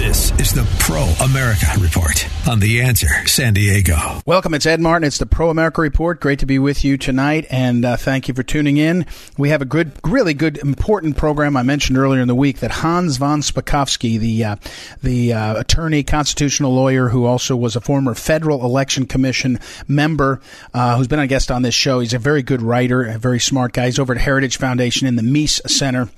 This is the Pro America Report on The Answer San Diego. Welcome. It's Ed Martin. It's the Pro America Report. Great to be with you tonight, and uh, thank you for tuning in. We have a good, really good, important program. I mentioned earlier in the week that Hans von Spakovsky, the uh, the uh, attorney, constitutional lawyer, who also was a former Federal Election Commission member, uh, who's been a guest on this show. He's a very good writer, a very smart guy. He's over at Heritage Foundation in the Meese Center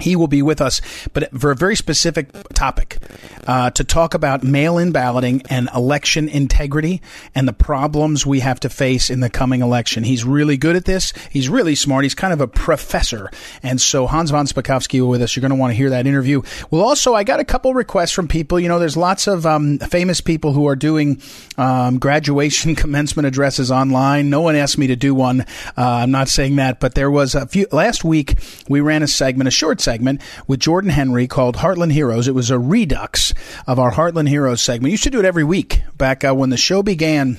he will be with us, but for a very specific topic uh, to talk about mail in balloting and election integrity and the problems we have to face in the coming election. He's really good at this. He's really smart. He's kind of a professor. And so Hans von Spakovsky will with us. You're going to want to hear that interview. Well, also, I got a couple requests from people. You know, there's lots of um, famous people who are doing um, graduation commencement addresses online. No one asked me to do one. Uh, I'm not saying that, but there was a few. Last week, we ran a segment, a short segment segment with Jordan Henry called Heartland Heroes. It was a redux of our Heartland Heroes segment. Used to do it every week back uh, when the show began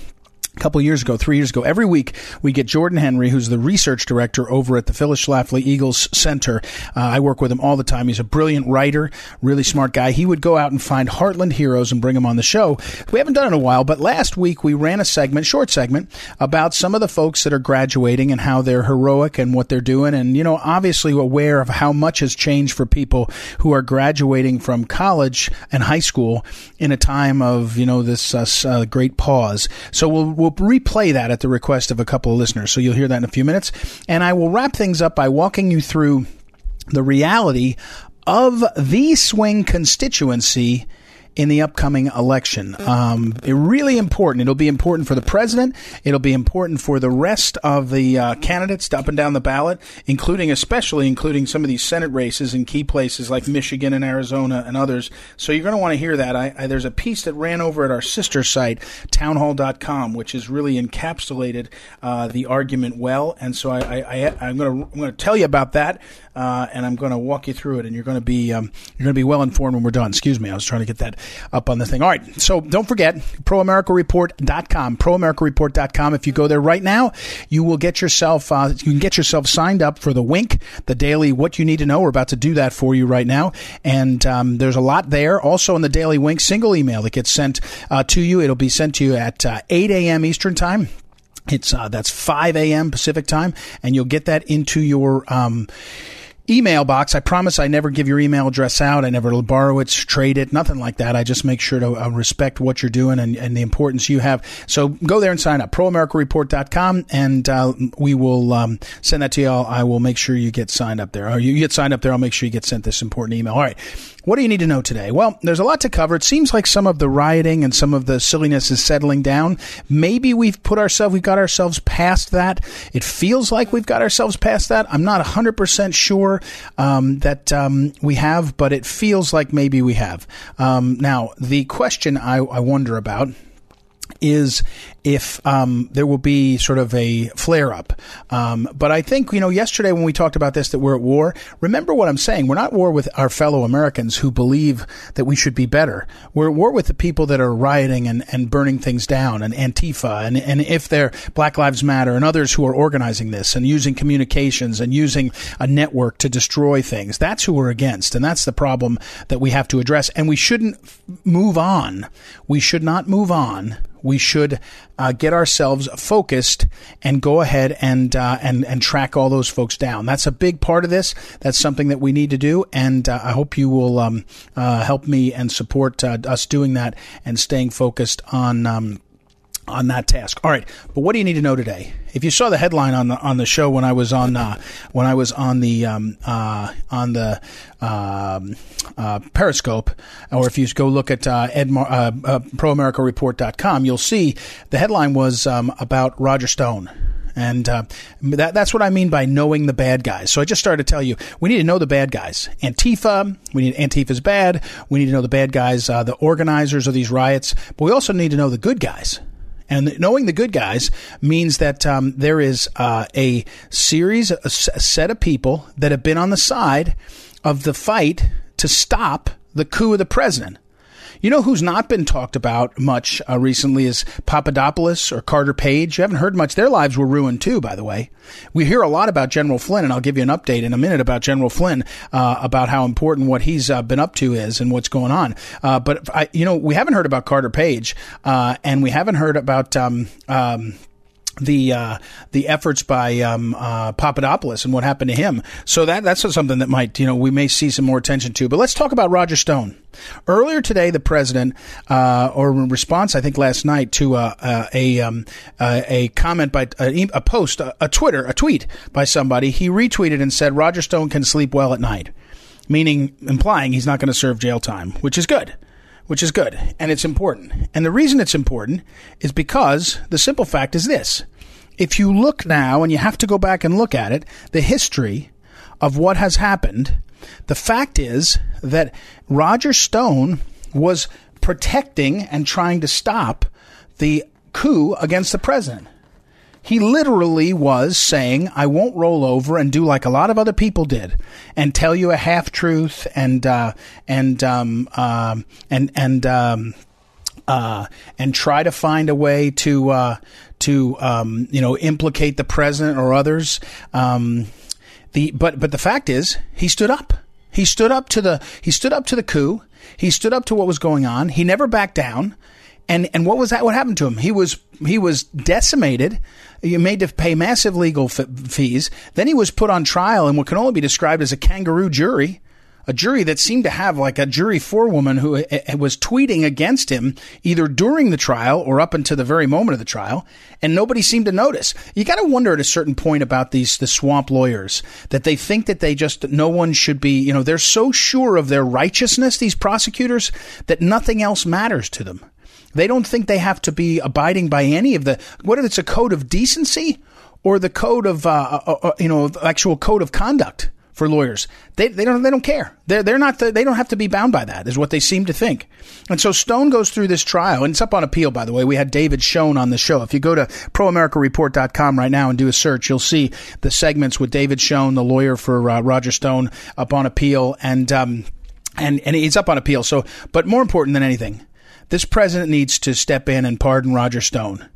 a couple years ago, three years ago, every week we get Jordan Henry, who's the research director over at the Phyllis Schlafly Eagles Center. Uh, I work with him all the time. He's a brilliant writer, really smart guy. He would go out and find Heartland heroes and bring them on the show. We haven't done it in a while, but last week we ran a segment, short segment, about some of the folks that are graduating and how they're heroic and what they're doing. And, you know, obviously aware of how much has changed for people who are graduating from college and high school in a time of, you know, this uh, uh, great pause. So we'll we'll replay that at the request of a couple of listeners. So you'll hear that in a few minutes. And I will wrap things up by walking you through the reality of the swing constituency in the upcoming election. Um, really important. It'll be important for the president. It'll be important for the rest of the uh, candidates up and down the ballot, including, especially, including some of these Senate races in key places like Michigan and Arizona and others. So you're going to want to hear that. I, I, there's a piece that ran over at our sister site, townhall.com, which has really encapsulated uh, the argument well. And so I, am going to tell you about that uh, and I'm going to walk you through it, and you're going to be um, you're going to be well informed when we're done. Excuse me, I was trying to get that up on the thing. All right, so don't forget proamericareport.com, proamericareport.com. If you go there right now, you will get yourself uh, you can get yourself signed up for the Wink, the daily what you need to know. We're about to do that for you right now, and um, there's a lot there. Also in the daily Wink, single email that gets sent uh, to you. It'll be sent to you at uh, 8 a.m. Eastern time. It's uh, that's 5 a.m. Pacific time, and you'll get that into your um, email box. I promise I never give your email address out. I never borrow it, trade it, nothing like that. I just make sure to uh, respect what you're doing and, and, the importance you have. So go there and sign up, proamericareport.com, and uh, we will um, send that to you. I'll, I will make sure you get signed up there. Or you get signed up there, I'll make sure you get sent this important email. All right. What do you need to know today? Well, there's a lot to cover. It seems like some of the rioting and some of the silliness is settling down. Maybe we've put ourselves, we've got ourselves past that. It feels like we've got ourselves past that. I'm not 100% sure um, that um, we have, but it feels like maybe we have. Um, now, the question I, I wonder about is if um, there will be sort of a flare up. Um, but I think, you know, yesterday when we talked about this, that we're at war, remember what I'm saying. We're not war with our fellow Americans who believe that we should be better. We're at war with the people that are rioting and, and burning things down and Antifa and, and if they're Black Lives Matter and others who are organizing this and using communications and using a network to destroy things. That's who we're against. And that's the problem that we have to address. And we shouldn't move on. We should not move on we should uh, get ourselves focused and go ahead and uh, and and track all those folks down. That's a big part of this. That's something that we need to do, and uh, I hope you will um, uh, help me and support uh, us doing that and staying focused on. Um, on that task. All right, but what do you need to know today? If you saw the headline on the on the show when I was on uh, when I was on the um, uh, on the um, uh, Periscope, or if you go look at uh, Edmar, uh, uh, ProAmericaReport.com, you'll see the headline was um, about Roger Stone And uh, that, that's what I mean by knowing the bad guys. So I just started to tell you we need to know the bad guys. Antifa, we need Antifa's bad. We need to know the bad guys, uh, the organizers of these riots. But we also need to know the good guys. And knowing the good guys means that um, there is uh, a series, a set of people that have been on the side of the fight to stop the coup of the president. You know who's not been talked about much uh, recently is Papadopoulos or Carter Page. You haven't heard much. Their lives were ruined too, by the way. We hear a lot about General Flynn, and I'll give you an update in a minute about General Flynn, uh, about how important what he's uh, been up to is and what's going on. Uh, but I, you know, we haven't heard about Carter Page, uh, and we haven't heard about. Um, um, the uh, the efforts by um, uh, Papadopoulos and what happened to him. So that that's something that might you know we may see some more attention to. But let's talk about Roger Stone. Earlier today, the president, uh, or in response, I think last night to uh, uh, a um, uh, a comment by a, a post, a, a Twitter, a tweet by somebody, he retweeted and said Roger Stone can sleep well at night, meaning implying he's not going to serve jail time, which is good which is good and it's important. And the reason it's important is because the simple fact is this. If you look now, and you have to go back and look at it, the history of what has happened, the fact is that Roger Stone was protecting and trying to stop the coup against the president. He literally was saying, I won't roll over and do like a lot of other people did and tell you a half truth and, uh, and, um, uh, and, and, um, uh, and try to find a way to, uh, to, um, you know, implicate the president or others. Um, the, but, but the fact is, he stood up. He stood up to the, he stood up to the coup. He stood up to what was going on. He never backed down. And and what was that? What happened to him? He was he was decimated. He made to pay massive legal f- fees. Then he was put on trial in what can only be described as a kangaroo jury, a jury that seemed to have like a jury forewoman who uh, uh, was tweeting against him either during the trial or up until the very moment of the trial, and nobody seemed to notice. You got to wonder at a certain point about these the swamp lawyers that they think that they just no one should be. You know, they're so sure of their righteousness. These prosecutors that nothing else matters to them. They don't think they have to be abiding by any of the, whether it's a code of decency or the code of, uh, uh, uh you know, actual code of conduct for lawyers. They, they don't they don't care. They're they're not the, they don't have to be bound by that is what they seem to think. And so Stone goes through this trial and it's up on appeal by the way. We had David Schoen on the show. If you go to proamericareport.com right now and do a search, you'll see the segments with David Schoen, the lawyer for uh, Roger Stone up on appeal and um and and he's up on appeal. So but more important than anything, this president needs to step in and pardon Roger Stone.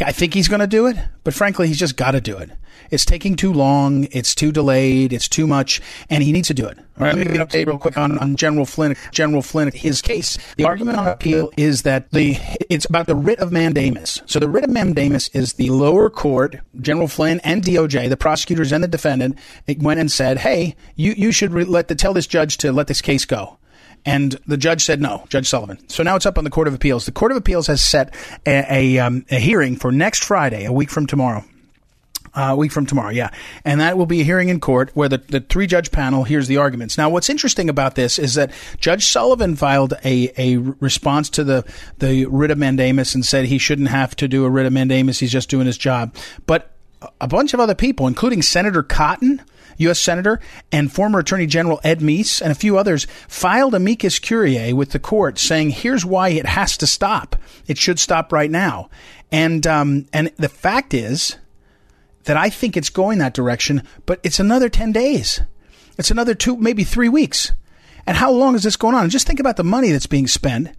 I think he's going to do it, but frankly, he's just got to do it. It's taking too long. It's too delayed. It's too much, and he needs to do it. Right, let me get update real quick on, on General Flynn. General Flynn, his case. The argument on appeal is that the it's about the writ of mandamus. So the writ of mandamus is the lower court, General Flynn and DOJ, the prosecutors and the defendant, went and said, "Hey, you you should re- let the tell this judge to let this case go." And the judge said no, Judge Sullivan. So now it's up on the Court of Appeals. The Court of Appeals has set a, a, um, a hearing for next Friday, a week from tomorrow. Uh, a week from tomorrow, yeah. And that will be a hearing in court where the, the three judge panel hears the arguments. Now, what's interesting about this is that Judge Sullivan filed a, a response to the, the writ of mandamus and said he shouldn't have to do a writ of mandamus. He's just doing his job. But a bunch of other people, including Senator Cotton, U.S. Senator and former Attorney General Ed Meese and a few others filed amicus curiae with the court saying, here's why it has to stop. It should stop right now. And, um, and the fact is that I think it's going that direction, but it's another 10 days. It's another two, maybe three weeks. And how long is this going on? And just think about the money that's being spent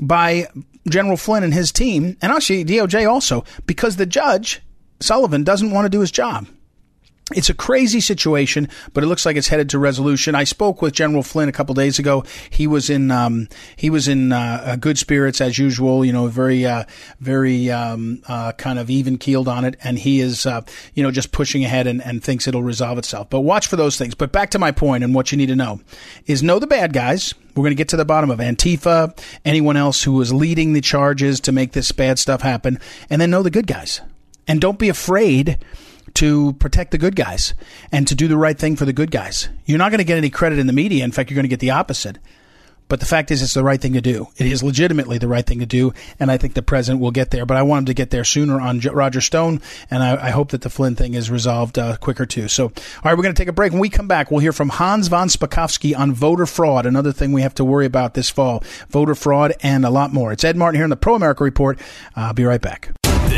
by General Flynn and his team, and actually DOJ also, because the judge, Sullivan, doesn't want to do his job. It's a crazy situation, but it looks like it's headed to resolution. I spoke with General Flynn a couple days ago. He was in um, he was in uh, good spirits as usual. You know, very uh, very um, uh, kind of even keeled on it, and he is uh, you know just pushing ahead and, and thinks it'll resolve itself. But watch for those things. But back to my point and what you need to know is know the bad guys. We're going to get to the bottom of Antifa, anyone else who is leading the charges to make this bad stuff happen, and then know the good guys. And don't be afraid to protect the good guys and to do the right thing for the good guys. You're not going to get any credit in the media. In fact, you're going to get the opposite. But the fact is, it's the right thing to do. It is legitimately the right thing to do, and I think the president will get there. But I want him to get there sooner on Roger Stone, and I, I hope that the Flynn thing is resolved uh, quicker too. So, all right, we're going to take a break. When we come back, we'll hear from Hans von Spakovsky on voter fraud, another thing we have to worry about this fall, voter fraud, and a lot more. It's Ed Martin here in the Pro America Report. I'll be right back.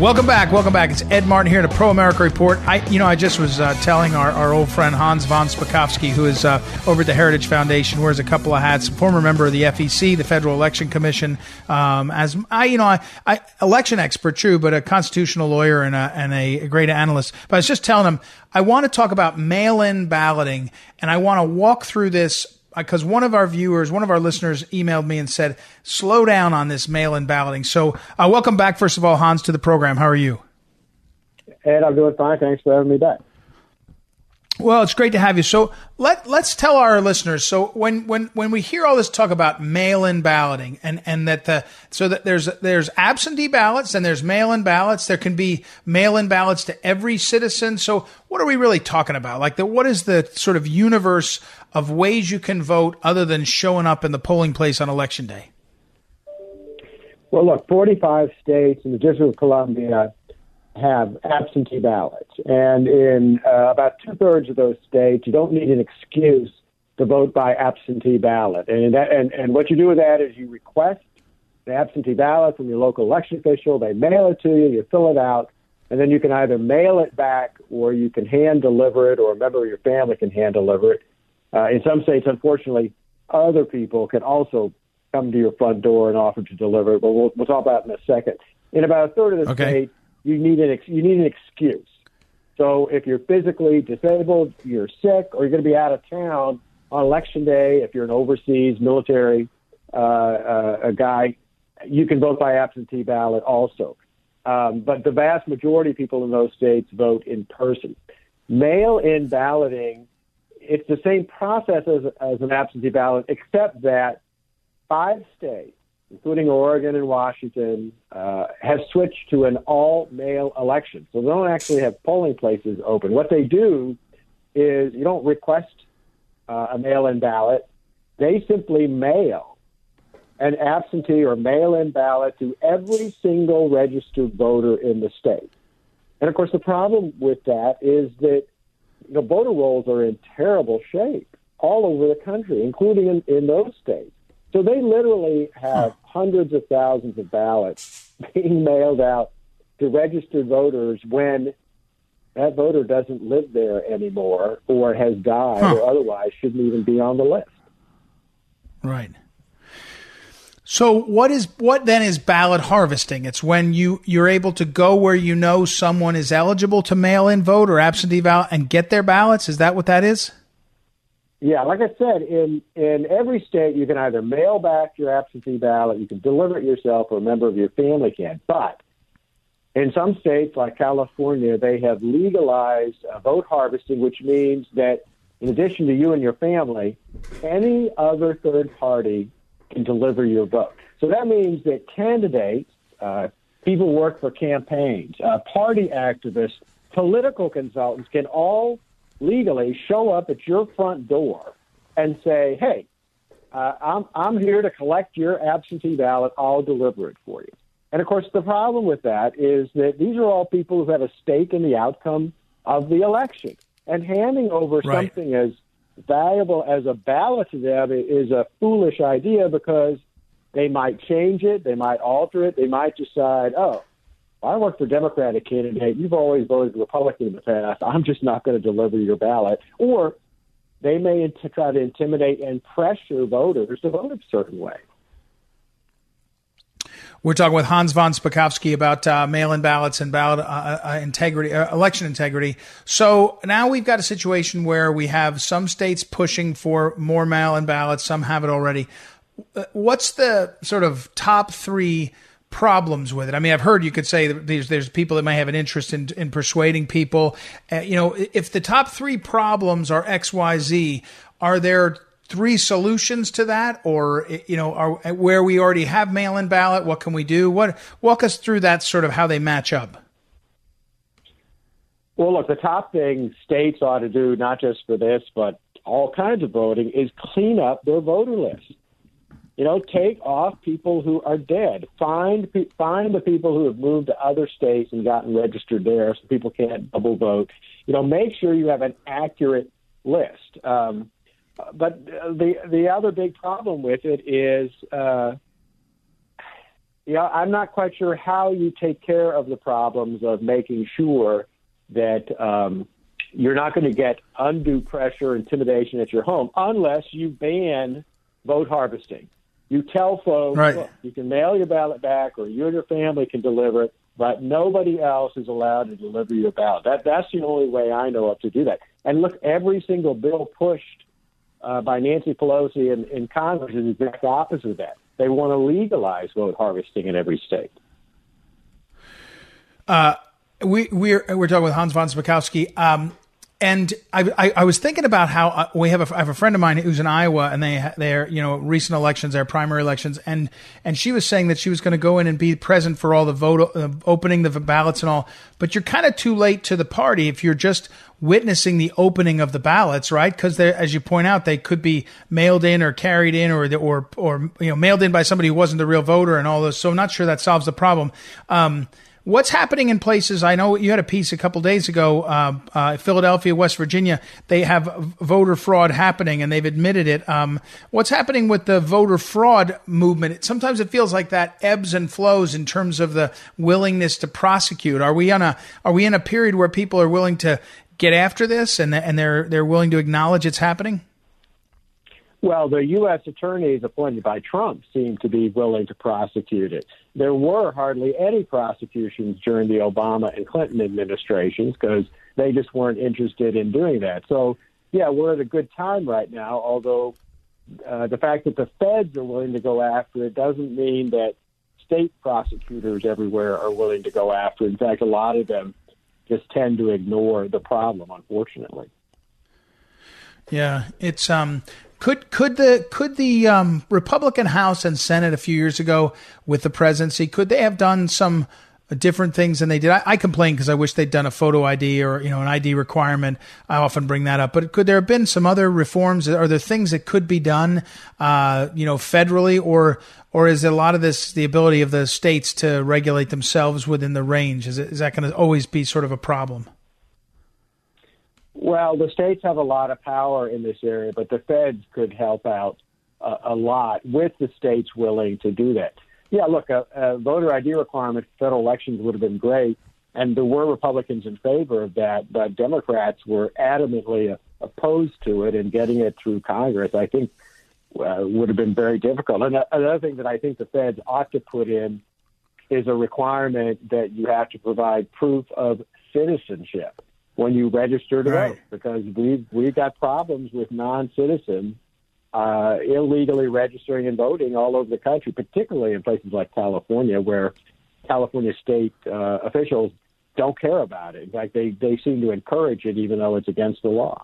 Welcome back. Welcome back. It's Ed Martin here to Pro America Report. I, you know, I just was uh, telling our, our old friend Hans von Spakovsky, who is uh, over at the Heritage Foundation, wears a couple of hats, former member of the FEC, the Federal Election Commission, um, as I, you know, I, I, election expert, true, but a constitutional lawyer and a, and a great analyst. But I was just telling him, I want to talk about mail-in balloting, and I want to walk through this because one of our viewers, one of our listeners emailed me and said, slow down on this mail in balloting. So, uh, welcome back, first of all, Hans, to the program. How are you? Ed, I'm doing fine. Thanks for having me back. Well, it's great to have you. So let let's tell our listeners. So when when when we hear all this talk about mail-in balloting and and that the so that there's there's absentee ballots and there's mail-in ballots. There can be mail-in ballots to every citizen. So what are we really talking about? Like the what is the sort of universe of ways you can vote other than showing up in the polling place on election day? Well, look, 45 states and the District of Columbia have absentee ballots. And in uh, about two thirds of those states, you don't need an excuse to vote by absentee ballot. And, that, and, and what you do with that is you request the absentee ballot from your local election official. They mail it to you, you fill it out, and then you can either mail it back or you can hand deliver it, or a member of your family can hand deliver it. Uh, in some states, unfortunately, other people can also come to your front door and offer to deliver it, but we'll, we'll talk about it in a second. In about a third of the okay. states, you need an ex- you need an excuse. So if you're physically disabled, you're sick, or you're going to be out of town on election day, if you're an overseas military uh, uh, guy, you can vote by absentee ballot also. Um, but the vast majority of people in those states vote in person. Mail-in balloting, it's the same process as, as an absentee ballot, except that five states including Oregon and Washington, uh, have switched to an all mail election. So they don't actually have polling places open. What they do is you don't request uh, a mail in ballot, they simply mail an absentee or mail in ballot to every single registered voter in the state. And of course, the problem with that is that you know, voter rolls are in terrible shape all over the country, including in, in those states. So they literally have hundreds of thousands of ballots being mailed out to registered voters when that voter doesn't live there anymore or has died huh. or otherwise shouldn't even be on the list. Right. So what is what then is ballot harvesting? It's when you you're able to go where you know someone is eligible to mail in vote or absentee ballot and get their ballots. Is that what that is? Yeah, like I said, in in every state you can either mail back your absentee ballot, you can deliver it yourself, or a member of your family can. But in some states, like California, they have legalized uh, vote harvesting, which means that in addition to you and your family, any other third party can deliver your vote. So that means that candidates, uh, people work for campaigns, uh, party activists, political consultants can all legally show up at your front door and say, "Hey, uh, I'm I'm here to collect your absentee ballot. I'll deliver it for you." And of course, the problem with that is that these are all people who have a stake in the outcome of the election, and handing over right. something as valuable as a ballot to them is a foolish idea because they might change it, they might alter it, they might decide, oh, I work for Democratic candidate. You've always voted Republican in the past. I'm just not going to deliver your ballot. Or they may try to intimidate and pressure voters to vote a certain way. We're talking with Hans von Spakovsky about uh, mail-in ballots and ballot uh, uh, integrity, uh, election integrity. So now we've got a situation where we have some states pushing for more mail-in ballots. Some have it already. Uh, what's the sort of top three problems with it. I mean, I've heard you could say there's, there's people that may have an interest in, in persuading people. Uh, you know, if the top three problems are X, Y, Z, are there three solutions to that, or you know, are where we already have mail-in ballot? What can we do? What walk us through that sort of how they match up? Well, look, the top thing states ought to do, not just for this, but all kinds of voting, is clean up their voter list. You know, take off people who are dead. Find find the people who have moved to other states and gotten registered there, so people can't double vote. You know, make sure you have an accurate list. Um, but the the other big problem with it is, uh, you know, I'm not quite sure how you take care of the problems of making sure that um, you're not going to get undue pressure, intimidation at your home, unless you ban vote harvesting. You tell folks, right. look, you can mail your ballot back, or you and your family can deliver it, but nobody else is allowed to deliver your ballot. That that's the only way I know of to do that. And look, every single bill pushed uh, by Nancy Pelosi in, in Congress is the exact opposite of that. They want to legalize vote harvesting in every state. Uh, we we're we're talking with Hans von Spakovsky. Um, and I, I, I, was thinking about how uh, we have a, I have a friend of mine who's in Iowa, and they they're you know recent elections, their primary elections, and and she was saying that she was going to go in and be present for all the vote uh, opening the ballots and all, but you're kind of too late to the party if you're just witnessing the opening of the ballots, right? Because as you point out, they could be mailed in or carried in, or or or you know mailed in by somebody who wasn't the real voter, and all this. So I'm not sure that solves the problem. Um, What's happening in places? I know you had a piece a couple days ago, uh, uh, Philadelphia, West Virginia. They have voter fraud happening, and they've admitted it. Um, what's happening with the voter fraud movement? Sometimes it feels like that ebbs and flows in terms of the willingness to prosecute. Are we on a Are we in a period where people are willing to get after this, and and they're they're willing to acknowledge it's happening? Well, the U.S. attorneys appointed by Trump seem to be willing to prosecute it. There were hardly any prosecutions during the Obama and Clinton administrations because they just weren't interested in doing that. So, yeah, we're at a good time right now, although uh, the fact that the feds are willing to go after it doesn't mean that state prosecutors everywhere are willing to go after it. In fact, a lot of them just tend to ignore the problem, unfortunately. Yeah, it's um could could the could the um, Republican House and Senate a few years ago with the presidency could they have done some different things than they did? I, I complain because I wish they'd done a photo ID or you know an ID requirement. I often bring that up, but could there have been some other reforms? Are there things that could be done, uh, you know, federally, or or is a lot of this the ability of the states to regulate themselves within the range? Is, it, is that going to always be sort of a problem? Well, the states have a lot of power in this area, but the feds could help out uh, a lot with the states willing to do that. Yeah, look, a, a voter ID requirement for federal elections would have been great, and there were Republicans in favor of that, but Democrats were adamantly opposed to it, and getting it through Congress, I think, uh, would have been very difficult. And another thing that I think the feds ought to put in is a requirement that you have to provide proof of citizenship when you register to right. vote because we've we've got problems with non-citizens uh, illegally registering and voting all over the country, particularly in places like California, where California state uh, officials don't care about it. In fact, they they seem to encourage it, even though it's against the law.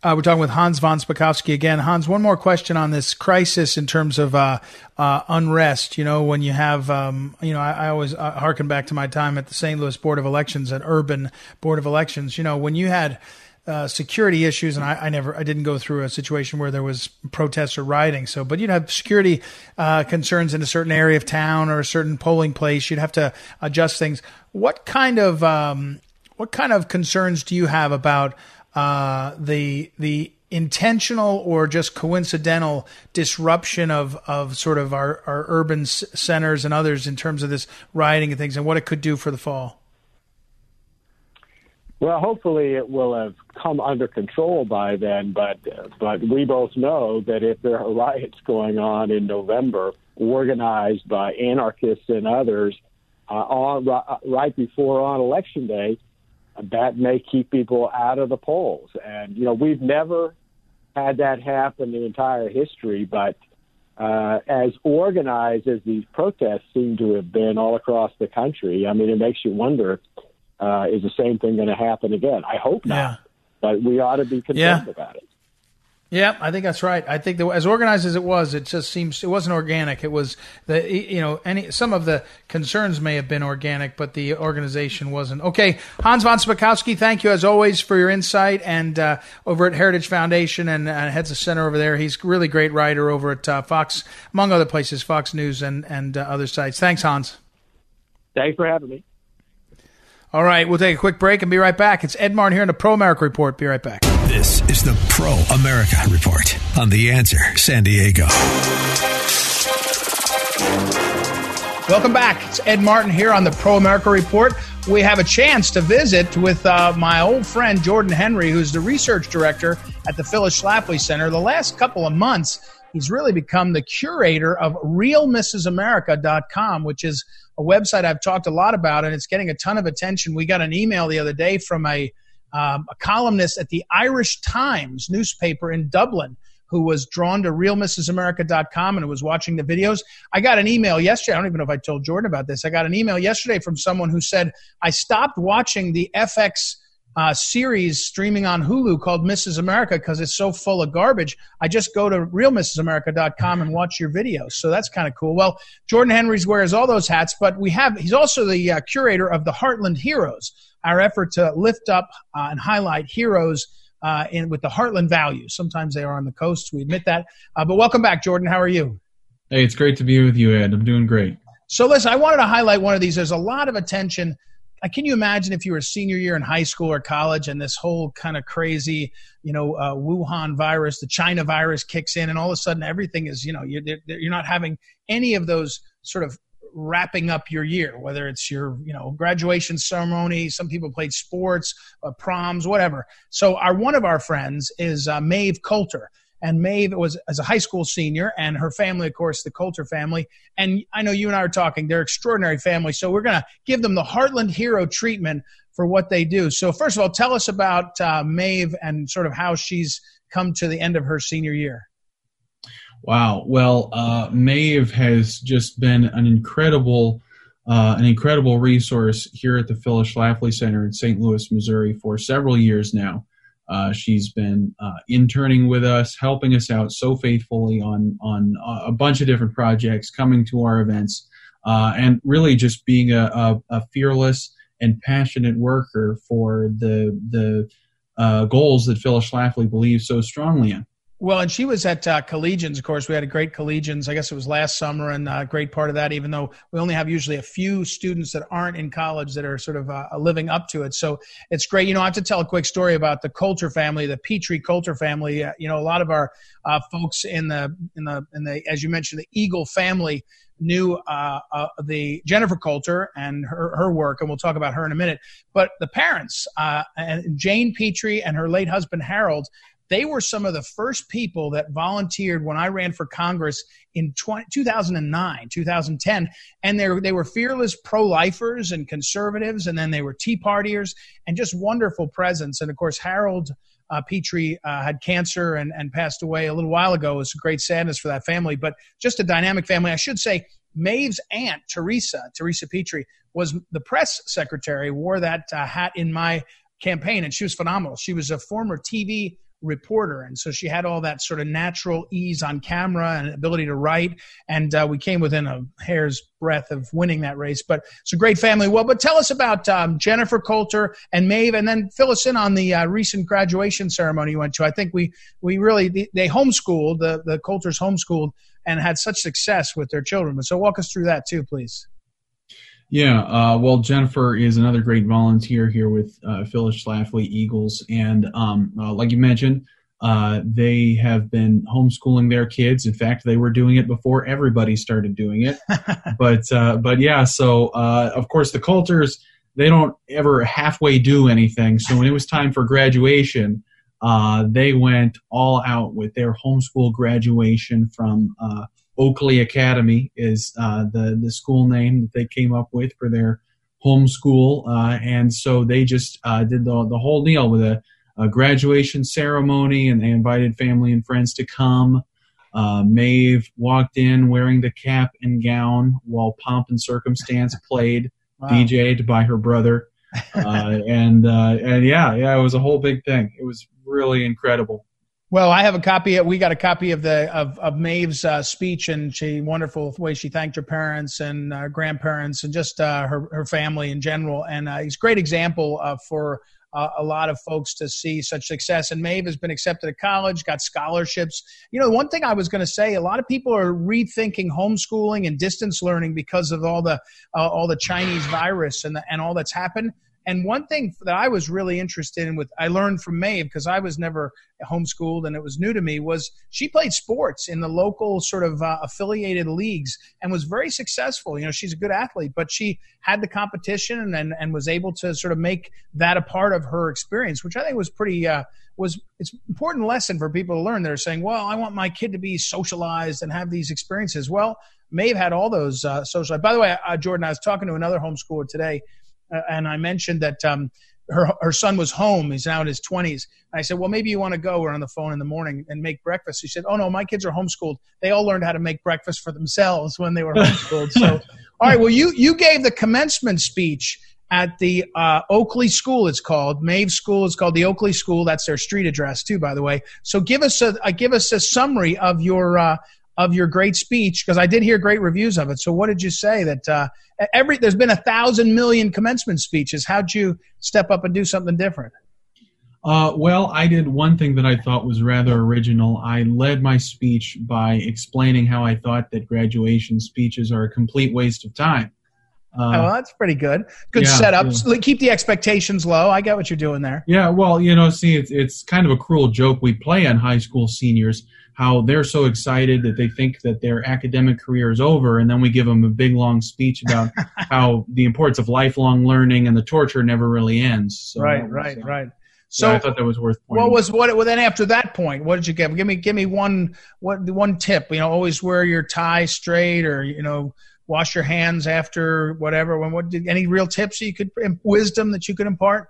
Uh, we're talking with Hans von Spakovsky again. Hans, one more question on this crisis in terms of uh, uh, unrest. You know, when you have, um, you know, I, I always uh, harken back to my time at the St. Louis Board of Elections, an urban Board of Elections. You know, when you had uh, security issues, and I, I, never, I didn't go through a situation where there was protests or rioting. So, but you'd have security uh, concerns in a certain area of town or a certain polling place. You'd have to adjust things. What kind of, um, what kind of concerns do you have about uh, the the intentional or just coincidental disruption of, of sort of our, our urban centers and others in terms of this rioting and things and what it could do for the fall? Well, hopefully it will have come under control by then, but but we both know that if there are riots going on in November, organized by anarchists and others, uh, on right before on election day, that may keep people out of the polls. And, you know, we've never had that happen in entire history, but uh, as organized as these protests seem to have been all across the country, I mean, it makes you wonder uh, is the same thing going to happen again? I hope not, yeah. but we ought to be concerned yeah. about it. Yeah, I think that's right. I think that as organized as it was, it just seems it wasn't organic. It was the you know any some of the concerns may have been organic, but the organization wasn't. Okay, Hans von Spakovsky, thank you as always for your insight and uh, over at Heritage Foundation and uh, heads a center over there. He's a really great writer over at uh, Fox, among other places, Fox News and and uh, other sites. Thanks, Hans. Thanks for having me. All right, we'll take a quick break and be right back. It's Ed Martin here in the Pro America Report. Be right back. This is the Pro America Report on The Answer San Diego. Welcome back. It's Ed Martin here on the Pro America Report. We have a chance to visit with uh, my old friend Jordan Henry, who's the research director at the Phyllis Schlafly Center. The last couple of months, he's really become the curator of realmrsamerica.com, which is a website I've talked a lot about, and it's getting a ton of attention. We got an email the other day from a, um, a columnist at the Irish Times newspaper in Dublin who was drawn to realmrsamerica.com and was watching the videos. I got an email yesterday. I don't even know if I told Jordan about this. I got an email yesterday from someone who said, I stopped watching the FX uh, series streaming on Hulu called Mrs. America because it's so full of garbage. I just go to realmrsamerica.com and watch your videos. So that's kind of cool. Well, Jordan Henry's wears all those hats, but we have he's also the uh, curator of the Heartland Heroes, our effort to lift up uh, and highlight heroes. Uh, in with the Heartland values. Sometimes they are on the coast. We admit that. Uh, but welcome back, Jordan. How are you? Hey, it's great to be with you, Ed. I'm doing great. So listen, I wanted to highlight one of these. There's a lot of attention can you imagine if you were a senior year in high school or college and this whole kind of crazy, you know, uh, Wuhan virus, the China virus kicks in, and all of a sudden everything is, you know, you're, you're not having any of those sort of wrapping up your year, whether it's your, you know, graduation ceremony. Some people played sports, uh, proms, whatever. So our one of our friends is uh, Maeve Coulter and Maeve was as a high school senior, and her family, of course, the Coulter family. And I know you and I are talking; they're extraordinary family. So we're going to give them the Heartland Hero treatment for what they do. So first of all, tell us about uh, Maeve and sort of how she's come to the end of her senior year. Wow. Well, uh, Maeve has just been an incredible. Uh, an incredible resource here at the Phyllis Schlafly Center in St. Louis, Missouri, for several years now. Uh, she's been uh, interning with us, helping us out so faithfully on on a bunch of different projects, coming to our events, uh, and really just being a, a, a, fearless and passionate worker for the the uh, goals that Phyllis Schlafly believes so strongly in. Well, and she was at uh, Collegians, of course. We had a great Collegians. I guess it was last summer, and a great part of that. Even though we only have usually a few students that aren't in college that are sort of uh, living up to it, so it's great. You know, I have to tell a quick story about the Coulter family, the Petrie Coulter family. Uh, you know, a lot of our uh, folks in the in the in the as you mentioned, the Eagle family knew uh, uh, the Jennifer Coulter and her, her work, and we'll talk about her in a minute. But the parents, uh, and Jane Petrie and her late husband Harold, they were some of the first people that volunteered when I ran for Congress in 20, 2009, 2010. And they, they were fearless pro lifers and conservatives, and then they were Tea Partiers and just wonderful presence. And of course, Harold uh, Petrie uh, had cancer and, and passed away a little while ago. It was a great sadness for that family, but just a dynamic family. I should say, Maeve's aunt, Teresa, Teresa Petrie, was the press secretary, wore that uh, hat in my campaign, and she was phenomenal. She was a former TV reporter. And so she had all that sort of natural ease on camera and ability to write. And uh, we came within a hair's breadth of winning that race. But it's a great family. Well, but tell us about um, Jennifer Coulter and Maeve, and then fill us in on the uh, recent graduation ceremony you went to. I think we, we really, they homeschooled, the, the Coulters homeschooled and had such success with their children. So walk us through that too, please. Yeah, uh, well, Jennifer is another great volunteer here with uh, Phyllis Schlafly Eagles, and um, uh, like you mentioned, uh, they have been homeschooling their kids. In fact, they were doing it before everybody started doing it. but uh, but yeah, so uh, of course the Coulters they don't ever halfway do anything. So when it was time for graduation, they went all out with their homeschool graduation from Oakley Academy is uh, the the school name that they came up with for their homeschool, uh, and so they just uh, did the the whole deal with a, a, graduation ceremony, and they invited family and friends to come. Uh, Maeve walked in wearing the cap and gown while Pomp and Circumstance played, wow. DJ'd by her brother, uh, and uh, and yeah, yeah, it was a whole big thing. It was really incredible. Well, I have a copy. Of, we got a copy of the of, of Maeve's uh, speech, and she wonderful way she thanked her parents and uh, grandparents, and just uh, her her family in general. And uh, he's a great example uh, for uh, a lot of folks to see such success. And Maeve has been accepted at college, got scholarships. You know, one thing I was going to say: a lot of people are rethinking homeschooling and distance learning because of all the all the Chinese virus and the, and all that's happened. And one thing that I was really interested in with I learned from Maeve because I was never homeschooled and it was new to me was she played sports in the local sort of uh, affiliated leagues and was very successful. You know, she's a good athlete, but she had the competition and and was able to sort of make that a part of her experience, which I think was pretty uh, was it's important lesson for people to learn. They're saying, well, I want my kid to be socialized and have these experiences. Well, Maeve had all those uh, social. By the way, uh, Jordan, I was talking to another homeschooler today uh, and I mentioned that um, her her son was home. He's now in his twenties. I said, well, maybe you want to go. We're on the phone in the morning and make breakfast. He said, oh no, my kids are homeschooled. They all learned how to make breakfast for themselves when they were homeschooled. so, all right. Well, you you gave the commencement speech at the uh, Oakley School. It's called Maeve School. It's called the Oakley School. That's their street address too, by the way. So give us a, a give us a summary of your uh, of your great speech because I did hear great reviews of it. So what did you say that? Uh, every there's been a thousand million commencement speeches. How'd you step up and do something different? Uh, well, I did one thing that I thought was rather original. I led my speech by explaining how I thought that graduation speeches are a complete waste of time. Uh, oh, that's pretty good. Good yeah, setup. Yeah. Keep the expectations low. I get what you're doing there. Yeah, well, you know, see, it's it's kind of a cruel joke we play on high school seniors how they're so excited that they think that their academic career is over, and then we give them a big long speech about how the importance of lifelong learning and the torture never really ends. So right, right, uh, right. So yeah, I thought that was worth. What was what? Well, then after that point, what did you give? Give me, give me one, what one tip? You know, always wear your tie straight, or you know, wash your hands after whatever. When what? Did, any real tips you could wisdom that you could impart?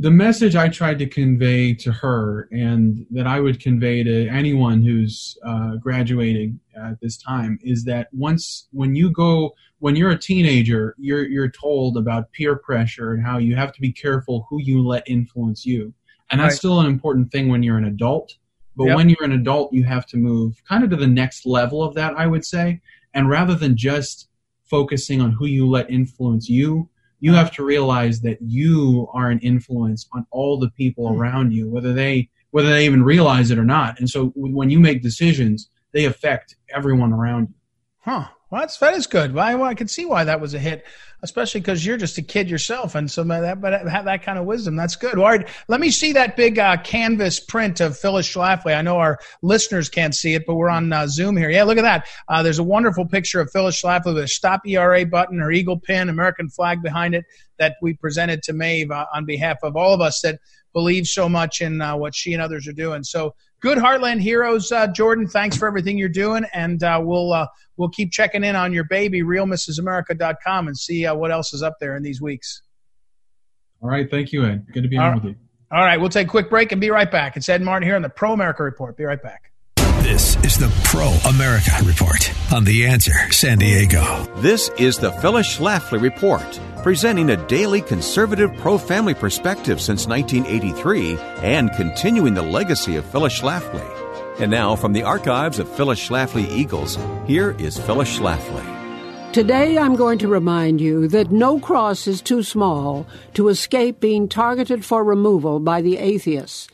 the message I tried to convey to her and that I would convey to anyone who's uh, graduating at this time is that once when you go when you're a teenager you're you're told about peer pressure and how you have to be careful who you let influence you and that's right. still an important thing when you're an adult but yep. when you're an adult you have to move kind of to the next level of that I would say and rather than just focusing on who you let influence you you have to realize that you are an influence on all the people hmm. around you, whether they whether they even realize it or not. And so when you make decisions, they affect everyone around you. Huh. Well, that's that is good. Well, I, well, I can see why that was a hit, especially because you're just a kid yourself, and so that but have that kind of wisdom. That's good. All right, let me see that big uh, canvas print of Phyllis Schlafly. I know our listeners can't see it, but we're on uh, Zoom here. Yeah, look at that. Uh, there's a wonderful picture of Phyllis Schlafly with a stop ERA button, her eagle pin, American flag behind it that we presented to Maeve uh, on behalf of all of us that believe so much in uh, what she and others are doing. So good Heartland Heroes, uh, Jordan. Thanks for everything you're doing, and uh, we'll uh, we'll keep checking in on your baby, RealMrsAmerica.com, and see uh, what else is up there in these weeks. All right, thank you, Ed. Good to be on with you. All right, we'll take a quick break and be right back. It's Ed Martin here on the Pro America Report. Be right back. This is the Pro America Report on The Answer San Diego. This is the Phyllis Schlafly Report presenting a daily conservative pro family perspective since 1983 and continuing the legacy of Phyllis Schlafly. And now, from the archives of Phyllis Schlafly Eagles, here is Phyllis Schlafly. Today, I'm going to remind you that no cross is too small to escape being targeted for removal by the atheists.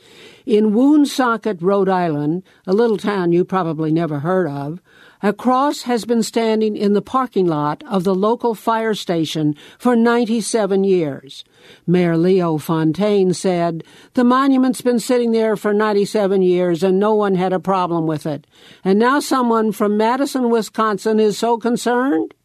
In Woonsocket, Rhode Island, a little town you probably never heard of, a cross has been standing in the parking lot of the local fire station for 97 years. Mayor Leo Fontaine said, The monument's been sitting there for 97 years and no one had a problem with it. And now someone from Madison, Wisconsin is so concerned?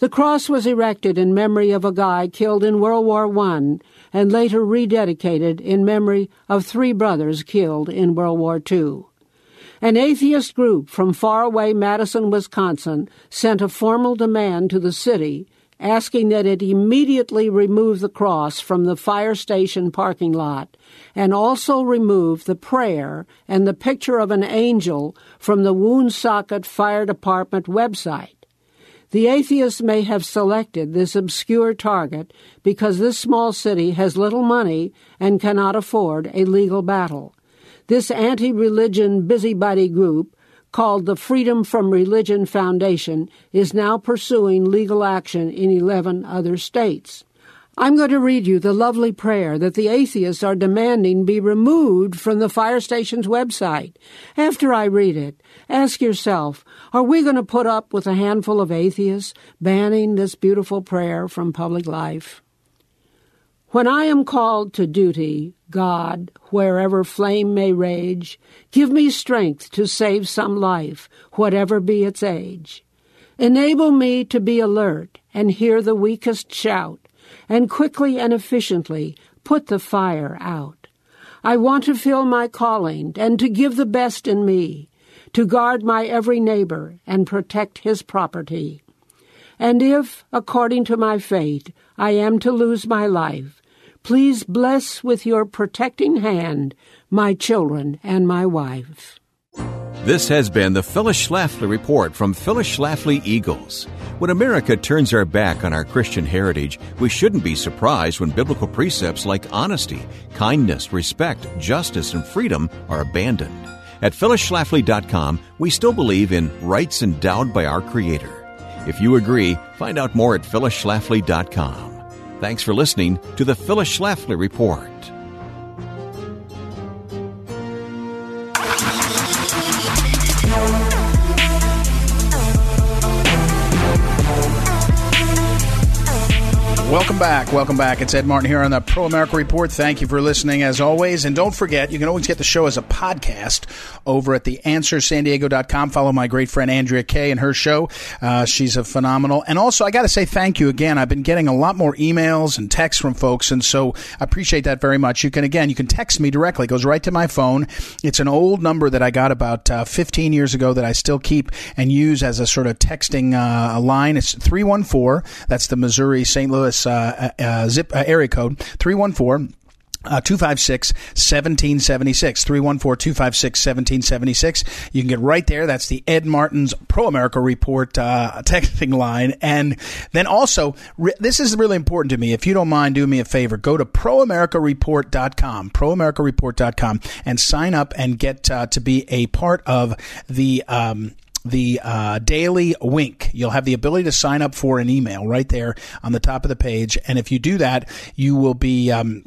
The cross was erected in memory of a guy killed in World War I and later rededicated in memory of three brothers killed in World War II. An atheist group from faraway Madison, Wisconsin sent a formal demand to the city asking that it immediately remove the cross from the fire station parking lot and also remove the prayer and the picture of an angel from the Woonsocket Fire Department website. The atheists may have selected this obscure target because this small city has little money and cannot afford a legal battle. This anti religion busybody group, called the Freedom from Religion Foundation, is now pursuing legal action in 11 other states. I'm going to read you the lovely prayer that the atheists are demanding be removed from the fire station's website. After I read it, ask yourself, are we going to put up with a handful of atheists banning this beautiful prayer from public life? When I am called to duty, God, wherever flame may rage, give me strength to save some life, whatever be its age. Enable me to be alert and hear the weakest shout and quickly and efficiently put the fire out. I want to fill my calling and to give the best in me, to guard my every neighbor and protect his property. And if, according to my fate, I am to lose my life, please bless with your protecting hand my children and my wife. This has been the Phyllis Schlafly Report from Phyllis Schlafly Eagles. When America turns our back on our Christian heritage, we shouldn't be surprised when biblical precepts like honesty, kindness, respect, justice, and freedom are abandoned. At phyllisschlafly.com, we still believe in rights endowed by our Creator. If you agree, find out more at phyllisschlafly.com. Thanks for listening to the Phyllis Schlafly Report. Welcome back. Welcome back. It's Ed Martin here on the Pro America Report. Thank you for listening as always. And don't forget, you can always get the show as a podcast over at the answersandiego.com. Follow my great friend Andrea Kaye and her show. Uh, she's a phenomenal. And also, I got to say thank you again. I've been getting a lot more emails and texts from folks. And so I appreciate that very much. You can, again, you can text me directly. It goes right to my phone. It's an old number that I got about uh, 15 years ago that I still keep and use as a sort of texting uh, line. It's 314. That's the Missouri St. Louis uh, uh, zip uh, area code 314 uh, 256 1776. 314 256 1776. You can get right there. That's the Ed Martin's Pro America Report uh, texting line. And then also, re- this is really important to me. If you don't mind, do me a favor. Go to proamericareport.com, proamericareport.com, and sign up and get uh, to be a part of the. Um, the uh, daily wink. You'll have the ability to sign up for an email right there on the top of the page. And if you do that, you will be um,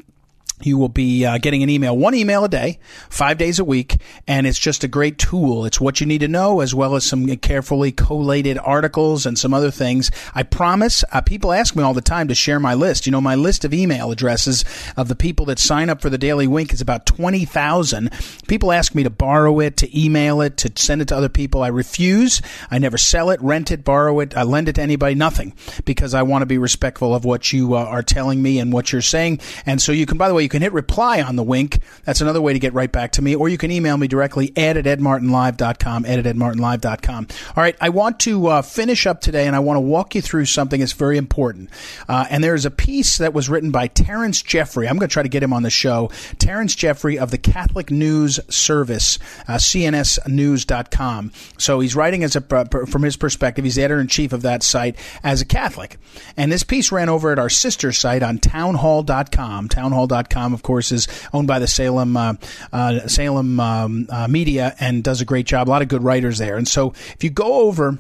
you will be uh, getting an email, one email a day, five days a week, and it's just a great tool. It's what you need to know, as well as some carefully collated articles and some other things. I promise. Uh, people ask me all the time to share my list. You know, my list of email addresses of the people that sign up for the Daily Wink is about twenty thousand. People ask me to borrow it, to email it, to send it to other people. I refuse. I never sell it, rent it, borrow it, I lend it to anybody. Nothing, because I want to be respectful of what you uh, are telling me and what you're saying. And so you can, by the way you can hit reply on the wink. That's another way to get right back to me. Or you can email me directly, ed at edmartinlive.com, ed at edmartinlive.com. All right, I want to uh, finish up today and I want to walk you through something that's very important. Uh, and there's a piece that was written by Terence Jeffrey. I'm going to try to get him on the show. Terence Jeffrey of the Catholic News Service, uh, cnsnews.com. So he's writing as a, from his perspective. He's the editor in chief of that site as a Catholic. And this piece ran over at our sister site on townhall.com, townhall.com com, of course, is owned by the Salem uh, uh, Salem um, uh, Media and does a great job. A lot of good writers there. And so if you go over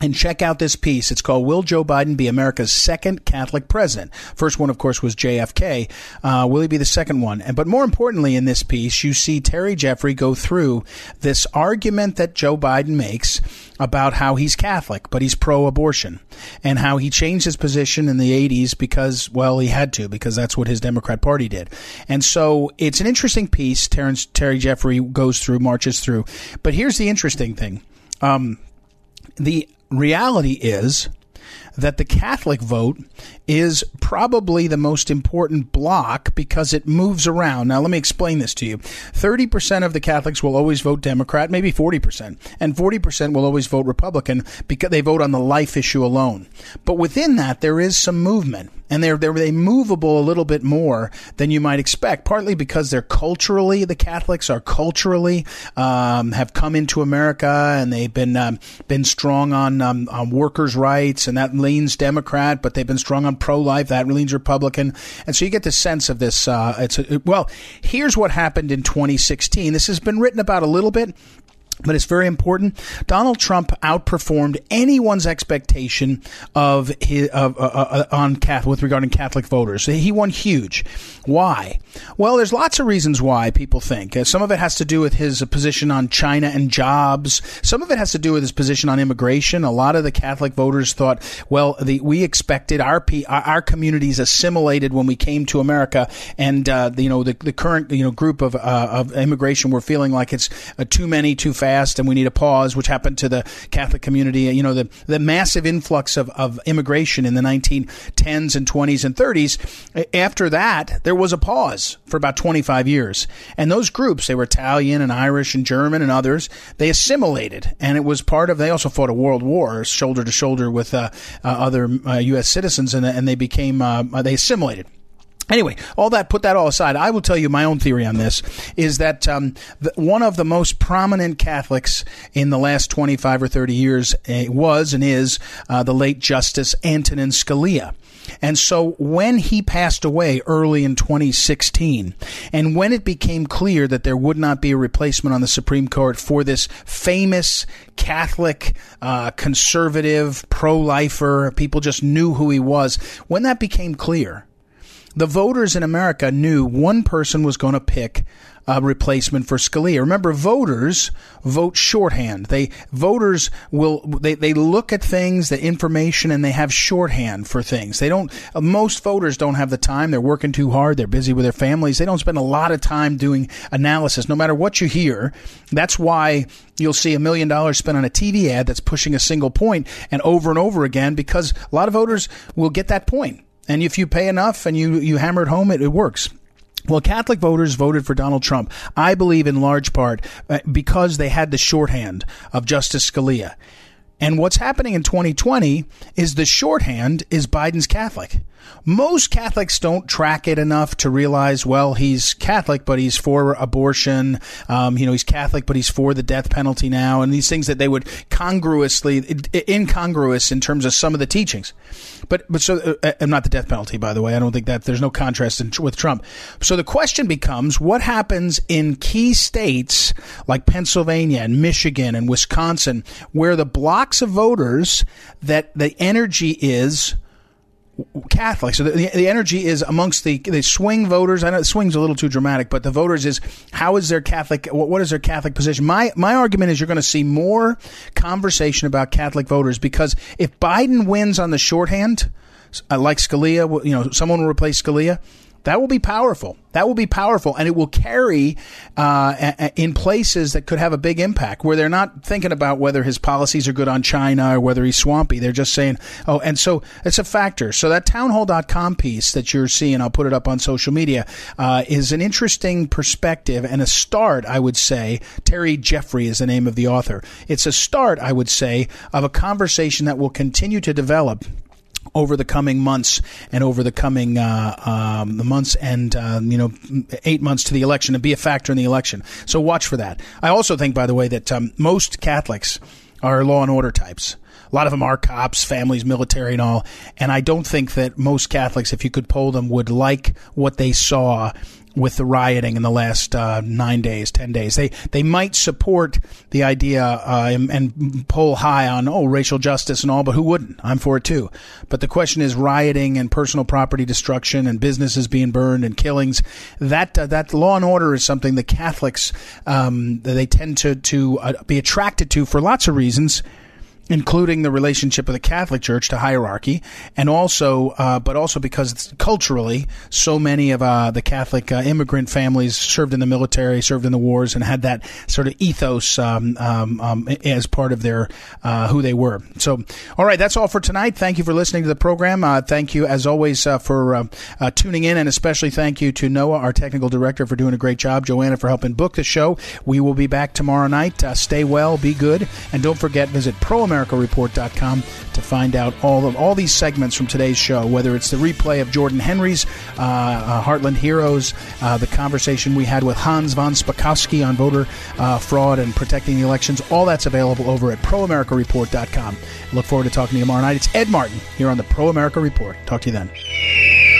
and check out this piece. It's called "Will Joe Biden Be America's Second Catholic President?" First one, of course, was JFK. Uh, will he be the second one? And but more importantly, in this piece, you see Terry Jeffrey go through this argument that Joe Biden makes about how he's Catholic, but he's pro-abortion, and how he changed his position in the '80s because, well, he had to because that's what his Democrat Party did. And so it's an interesting piece. Terence Terry Jeffrey goes through, marches through. But here's the interesting thing. Um, the reality is that the Catholic vote is probably the most important block because it moves around. Now, let me explain this to you. 30% of the Catholics will always vote Democrat, maybe 40%, and 40% will always vote Republican because they vote on the life issue alone. But within that, there is some movement and they're they're they movable a little bit more than you might expect. Partly because they're culturally the Catholics are culturally um, have come into America and they've been um, been strong on um, on workers' rights and that leans Democrat, but they've been strong on pro life. That leans Republican. And so you get the sense of this. Uh, it's a, well, here's what happened in 2016. This has been written about a little bit but it's very important. Donald Trump outperformed anyone's expectation of his of, uh, uh, uh on Catholic with regarding Catholic voters. He won huge. Why? Well, there's lots of reasons why people think. Uh, some of it has to do with his position on China and jobs. Some of it has to do with his position on immigration. A lot of the Catholic voters thought, well, the, we expected our our communities assimilated when we came to America, and uh, you know the, the current you know group of uh, of immigration were feeling like it's too many, too fast fast and we need a pause, which happened to the Catholic community. You know, the, the massive influx of, of immigration in the 1910s and 20s and 30s. After that, there was a pause for about 25 years. And those groups, they were Italian and Irish and German and others, they assimilated. And it was part of, they also fought a world war shoulder to shoulder with uh, uh, other uh, U.S. citizens and, and they became, uh, they assimilated. Anyway, all that put that all aside. I will tell you my own theory on this is that um, the, one of the most prominent Catholics in the last twenty five or thirty years uh, was and is uh, the late Justice Antonin Scalia. And so when he passed away early in 2016, and when it became clear that there would not be a replacement on the Supreme Court for this famous Catholic, uh, conservative, pro lifer, people just knew who he was. When that became clear, the voters in America knew one person was going to pick a replacement for Scalia. Remember, voters vote shorthand. They voters will they, they look at things, the information, and they have shorthand for things. They don't. Most voters don't have the time. They're working too hard. They're busy with their families. They don't spend a lot of time doing analysis. No matter what you hear, that's why you'll see a million dollars spent on a TV ad that's pushing a single point and over and over again because a lot of voters will get that point. And if you pay enough and you, you hammer it home, it, it works. Well, Catholic voters voted for Donald Trump, I believe in large part uh, because they had the shorthand of Justice Scalia. And what's happening in 2020 is the shorthand is Biden's Catholic. Most Catholics don't track it enough to realize, well, he's Catholic, but he's for abortion. Um, you know, he's Catholic, but he's for the death penalty now, and these things that they would congruously, incongruous in terms of some of the teachings. But, but so, uh, uh, not the death penalty, by the way. I don't think that there's no contrast in, with Trump. So the question becomes, what happens in key states like Pennsylvania and Michigan and Wisconsin, where the blocks of voters that the energy is Catholic. So the, the, energy is amongst the the swing voters. I know swing's a little too dramatic, but the voters is how is their Catholic? What, what is their Catholic position? My my argument is you're going to see more conversation about Catholic voters because if Biden wins on the shorthand, uh, like Scalia, you know, someone will replace Scalia. That will be powerful. That will be powerful, and it will carry uh, in places that could have a big impact where they're not thinking about whether his policies are good on China or whether he's swampy. They're just saying, oh, and so it's a factor. So that townhall.com piece that you're seeing, I'll put it up on social media, uh, is an interesting perspective and a start, I would say. Terry Jeffrey is the name of the author. It's a start, I would say, of a conversation that will continue to develop over the coming months and over the coming uh, um, the months and uh, you know eight months to the election and be a factor in the election. So watch for that. I also think, by the way, that um, most Catholics are law and order types. A lot of them are cops, families, military, and all. And I don't think that most Catholics, if you could poll them, would like what they saw with the rioting in the last uh, nine days, ten days. They they might support the idea uh, and, and poll high on oh racial justice and all, but who wouldn't? I'm for it too. But the question is rioting and personal property destruction and businesses being burned and killings. That uh, that law and order is something the Catholics um, they tend to to uh, be attracted to for lots of reasons including the relationship of the Catholic Church to hierarchy, and also, uh, but also because culturally, so many of uh, the Catholic uh, immigrant families served in the military, served in the wars, and had that sort of ethos um, um, um, as part of their uh, who they were. So, all right, that's all for tonight. Thank you for listening to the program. Uh, thank you, as always, uh, for tuning in, and especially thank you to Noah, our technical director, for doing a great job. Joanna for helping book the show. We will be back tomorrow night. stay well, be good, and don't forget visit Pro proamericareport.com to find out all of all these segments from today's show, whether it's the replay of Jordan Henry's uh, uh, Heartland Heroes, uh, the conversation we had with Hans von Spakovsky on voter uh, fraud and protecting the elections. All that's available over at proamericareport.com. Look forward to talking to you tomorrow night. It's Ed Martin here on the Pro America Report. Talk to you then.